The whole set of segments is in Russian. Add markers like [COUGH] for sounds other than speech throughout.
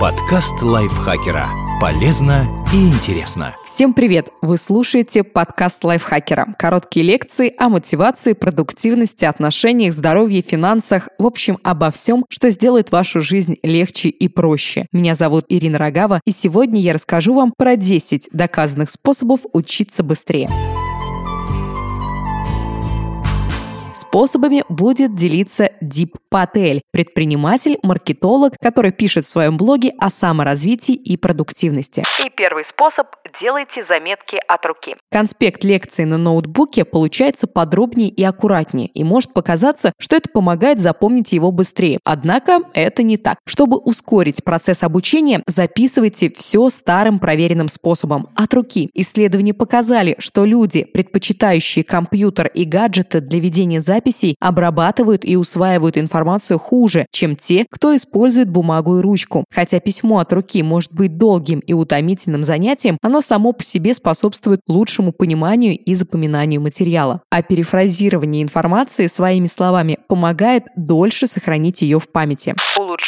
Подкаст лайфхакера. Полезно и интересно. Всем привет! Вы слушаете подкаст лайфхакера. Короткие лекции о мотивации, продуктивности, отношениях, здоровье, финансах. В общем, обо всем, что сделает вашу жизнь легче и проще. Меня зовут Ирина Рогава, и сегодня я расскажу вам про 10 доказанных способов учиться быстрее. Способами будет делиться Дип Патель, предприниматель, маркетолог, который пишет в своем блоге о саморазвитии и продуктивности. И первый способ – делайте заметки от руки. Конспект лекции на ноутбуке получается подробнее и аккуратнее, и может показаться, что это помогает запомнить его быстрее. Однако это не так. Чтобы ускорить процесс обучения, записывайте все старым проверенным способом – от руки. Исследования показали, что люди, предпочитающие компьютер и гаджеты для ведения записей обрабатывают и усваивают информацию хуже, чем те, кто использует бумагу и ручку. Хотя письмо от руки может быть долгим и утомительным занятием, оно само по себе способствует лучшему пониманию и запоминанию материала. А перефразирование информации своими словами помогает дольше сохранить ее в памяти.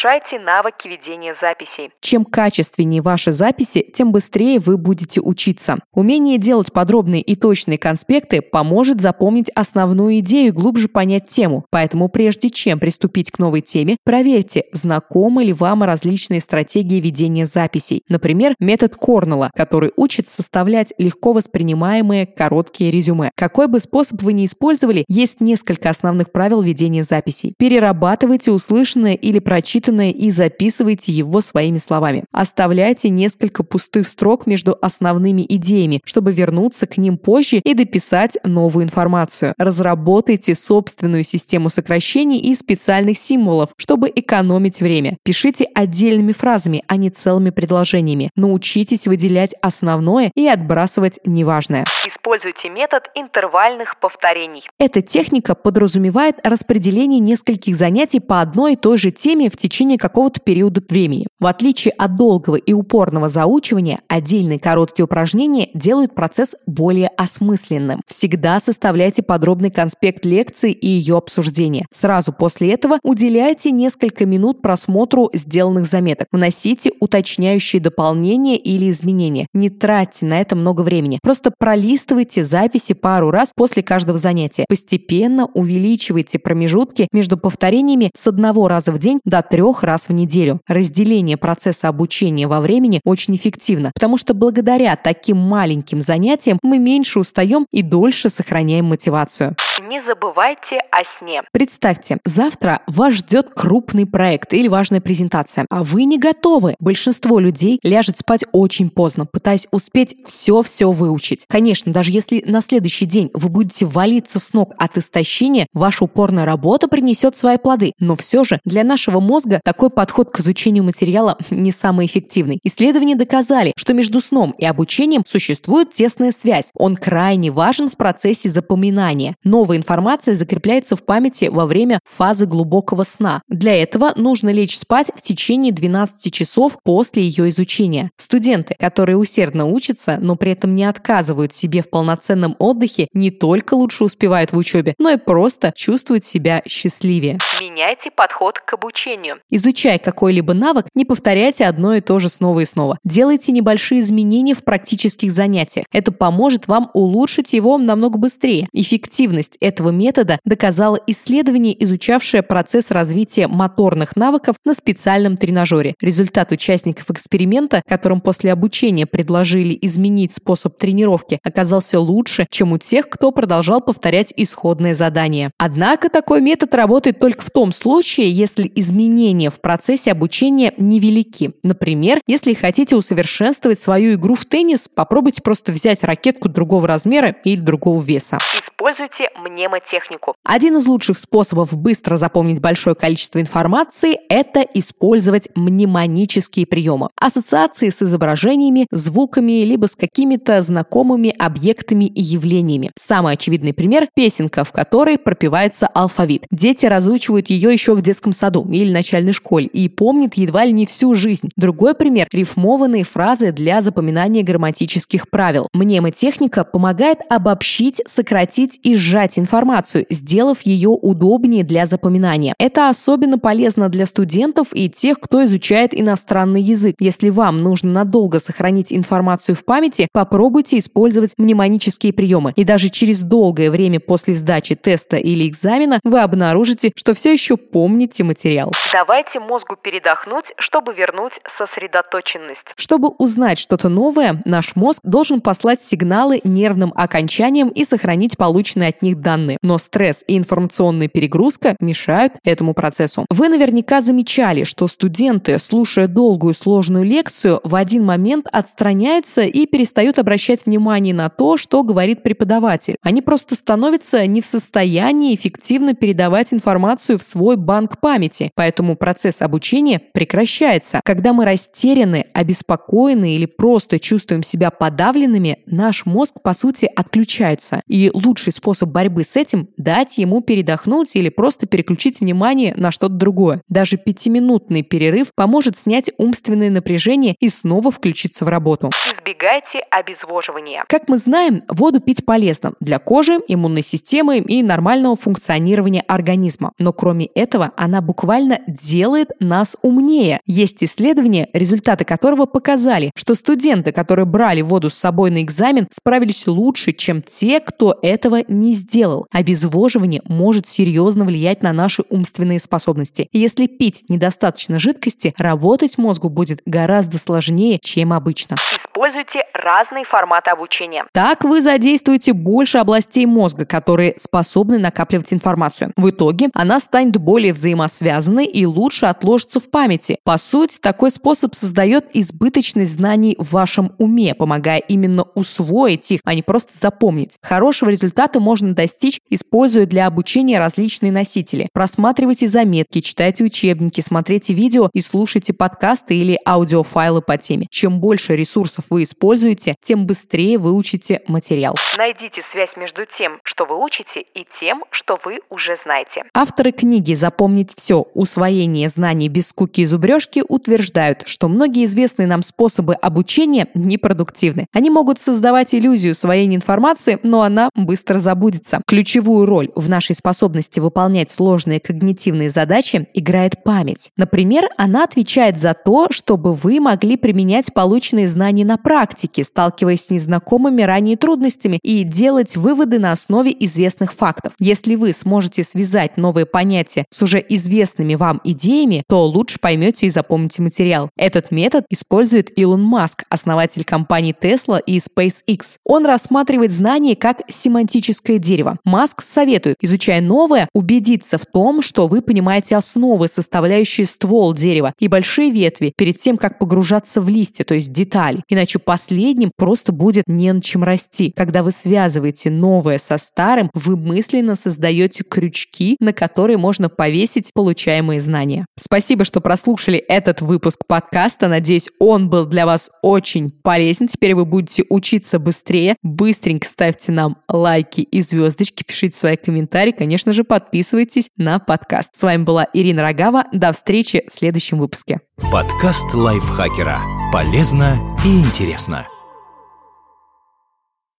Улучшайте навыки ведения записей. Чем качественнее ваши записи, тем быстрее вы будете учиться. Умение делать подробные и точные конспекты поможет запомнить основную идею и глубже понять тему. Поэтому прежде чем приступить к новой теме, проверьте, знакомы ли вам различные стратегии ведения записей. Например, метод Корнелла, который учит составлять легко воспринимаемые короткие резюме. Какой бы способ вы ни использовали, есть несколько основных правил ведения записей. Перерабатывайте услышанное или прочитанное и записывайте его своими словами. Оставляйте несколько пустых строк между основными идеями, чтобы вернуться к ним позже и дописать новую информацию. Разработайте собственную систему сокращений и специальных символов, чтобы экономить время. Пишите отдельными фразами, а не целыми предложениями. Научитесь выделять основное и отбрасывать неважное. Используйте метод интервальных повторений. Эта техника подразумевает распределение нескольких занятий по одной и той же теме в течение какого-то периода времени. В отличие от долгого и упорного заучивания, отдельные короткие упражнения делают процесс более осмысленным. Всегда составляйте подробный конспект лекции и ее обсуждения. Сразу после этого уделяйте несколько минут просмотру сделанных заметок. Вносите уточняющие дополнения или изменения. Не тратьте на это много времени. Просто пролистывайте записи пару раз после каждого занятия. Постепенно увеличивайте промежутки между повторениями с одного раза в день до трех раз в неделю. Разделение процесса обучения во времени очень эффективно, потому что благодаря таким маленьким занятиям мы меньше устаем и дольше сохраняем мотивацию. Не забывайте о сне. Представьте, завтра вас ждет крупный проект или важная презентация, а вы не готовы. Большинство людей ляжет спать очень поздно, пытаясь успеть все-все выучить. Конечно, даже если на следующий день вы будете валиться с ног от истощения, ваша упорная работа принесет свои плоды. Но все же для нашего мозга такой подход к изучению материала [LAUGHS] не самый эффективный. Исследования доказали, что между сном и обучением существует тесная связь. Он крайне важен в процессе запоминания. Новая информация закрепляется в памяти во время фазы глубокого сна. Для этого нужно лечь спать в течение 12 часов после ее изучения. Студенты, которые усердно учатся, но при этом не отказывают себе в полноценном отдыхе, не только лучше успевают в учебе, но и просто чувствуют себя счастливее. Меняйте подход к обучению. Изучая какой-либо навык, не повторяйте одно и то же снова и снова. Делайте небольшие изменения в практических занятиях. Это поможет вам улучшить его намного быстрее. Эффективность этого метода доказало исследование, изучавшее процесс развития моторных навыков на специальном тренажере. Результат участников эксперимента, которым после обучения предложили изменить способ тренировки, оказался лучше, чем у тех, кто продолжал повторять исходное задание. Однако такой метод работает только в том случае, если изменения в процессе обучения невелики. Например, если хотите усовершенствовать свою игру в теннис, попробуйте просто взять ракетку другого размера или другого веса. Используйте мнемотехнику. Один из лучших способов быстро запомнить большое количество информации – это использовать мнемонические приемы. Ассоциации с изображениями, звуками, либо с какими-то знакомыми объектами и явлениями. Самый очевидный пример – песенка, в которой пропивается алфавит. Дети разучивают ее еще в детском саду или начальной школе и помнят едва ли не всю жизнь. Другой пример – рифмованные фразы для запоминания грамматических правил. Мнемотехника помогает обобщить, сократить и сжать передать информацию, сделав ее удобнее для запоминания. Это особенно полезно для студентов и тех, кто изучает иностранный язык. Если вам нужно надолго сохранить информацию в памяти, попробуйте использовать мнемонические приемы. И даже через долгое время после сдачи теста или экзамена вы обнаружите, что все еще помните материал. Давайте мозгу передохнуть, чтобы вернуть сосредоточенность. Чтобы узнать что-то новое, наш мозг должен послать сигналы нервным окончаниям и сохранить полученные от них данные. Но стресс и информационная перегрузка мешают этому процессу. Вы наверняка замечали, что студенты, слушая долгую сложную лекцию, в один момент отстраняются и перестают обращать внимание на то, что говорит преподаватель. Они просто становятся не в состоянии эффективно передавать информацию в свой банк памяти, поэтому процесс обучения прекращается. Когда мы растеряны, обеспокоены или просто чувствуем себя подавленными, наш мозг, по сути, отключается. И лучший способ борьбы с этим – дать ему передохнуть или просто переключить внимание на что-то другое. Даже пятиминутный перерыв поможет снять умственное напряжение и снова включиться в работу. Избегайте обезвоживания. Как мы знаем, воду пить полезно для кожи, иммунной системы и нормального функционирования организма. Но кроме этого, она буквально делает нас умнее. Есть исследования, результаты которого показали, что студенты, которые брали воду с собой на экзамен, справились лучше, чем те, кто этого не сделал. Обезвоживание может серьезно влиять на наши умственные способности. Если пить недостаточно жидкости, работать мозгу будет гораздо сложнее, чем обычно. Используйте разные форматы обучения. Так вы задействуете больше областей мозга, которые способны накапливать информацию. В итоге она станет более взаимосвязанной и лучше отложится в памяти. По сути, такой способ создает избыточность знаний в вашем уме, помогая именно усвоить их, а не просто запомнить. Хорошего результата можно достичь, используя для обучения различные носители. Просматривайте заметки, читайте учебники, смотрите видео и слушайте подкасты или аудиофайлы по теме. Чем больше ресурсов вы используете, тем быстрее выучите материал. Найдите связь между тем, что вы учите, и тем, что вы уже знаете. Авторы книги «Запомнить все. Усвоение знаний без скуки и зубрежки» утверждают, что многие известные нам способы обучения непродуктивны. Они могут создавать иллюзию усвоения информации, но она быстро забудется. Ключевую роль в нашей способности выполнять сложные когнитивные задачи играет память. Например, она отвечает за то, чтобы вы могли применять полученные знания на практике, сталкиваясь с незнакомыми ранее трудностями и делать выводы на основе известных фактов. Если вы сможете связать новые понятия с уже известными вам идеями, то лучше поймете и запомните материал. Этот метод использует Илон Маск, основатель компаний Tesla и SpaceX. Он рассматривает знания как семантическое дерево. Маск советует, изучая новое, убедиться в том, что вы понимаете основы, составляющие ствол дерева и большие ветви перед тем, как погружаться в листья, то есть детали. Иначе последним просто будет не на чем расти. Когда вы связываете новое со старым, вы мысленно создаете крючки, на которые можно повесить получаемые знания. Спасибо, что прослушали этот выпуск подкаста. Надеюсь, он был для вас очень полезен. Теперь вы будете учиться быстрее. Быстренько ставьте нам лайки и звездочки, пишите свои комментарии. Конечно же, подписывайтесь на подкаст. С вами была Ирина Рогава. До встречи в следующем выпуске. Подкаст лайфхакера. Полезно и интересно.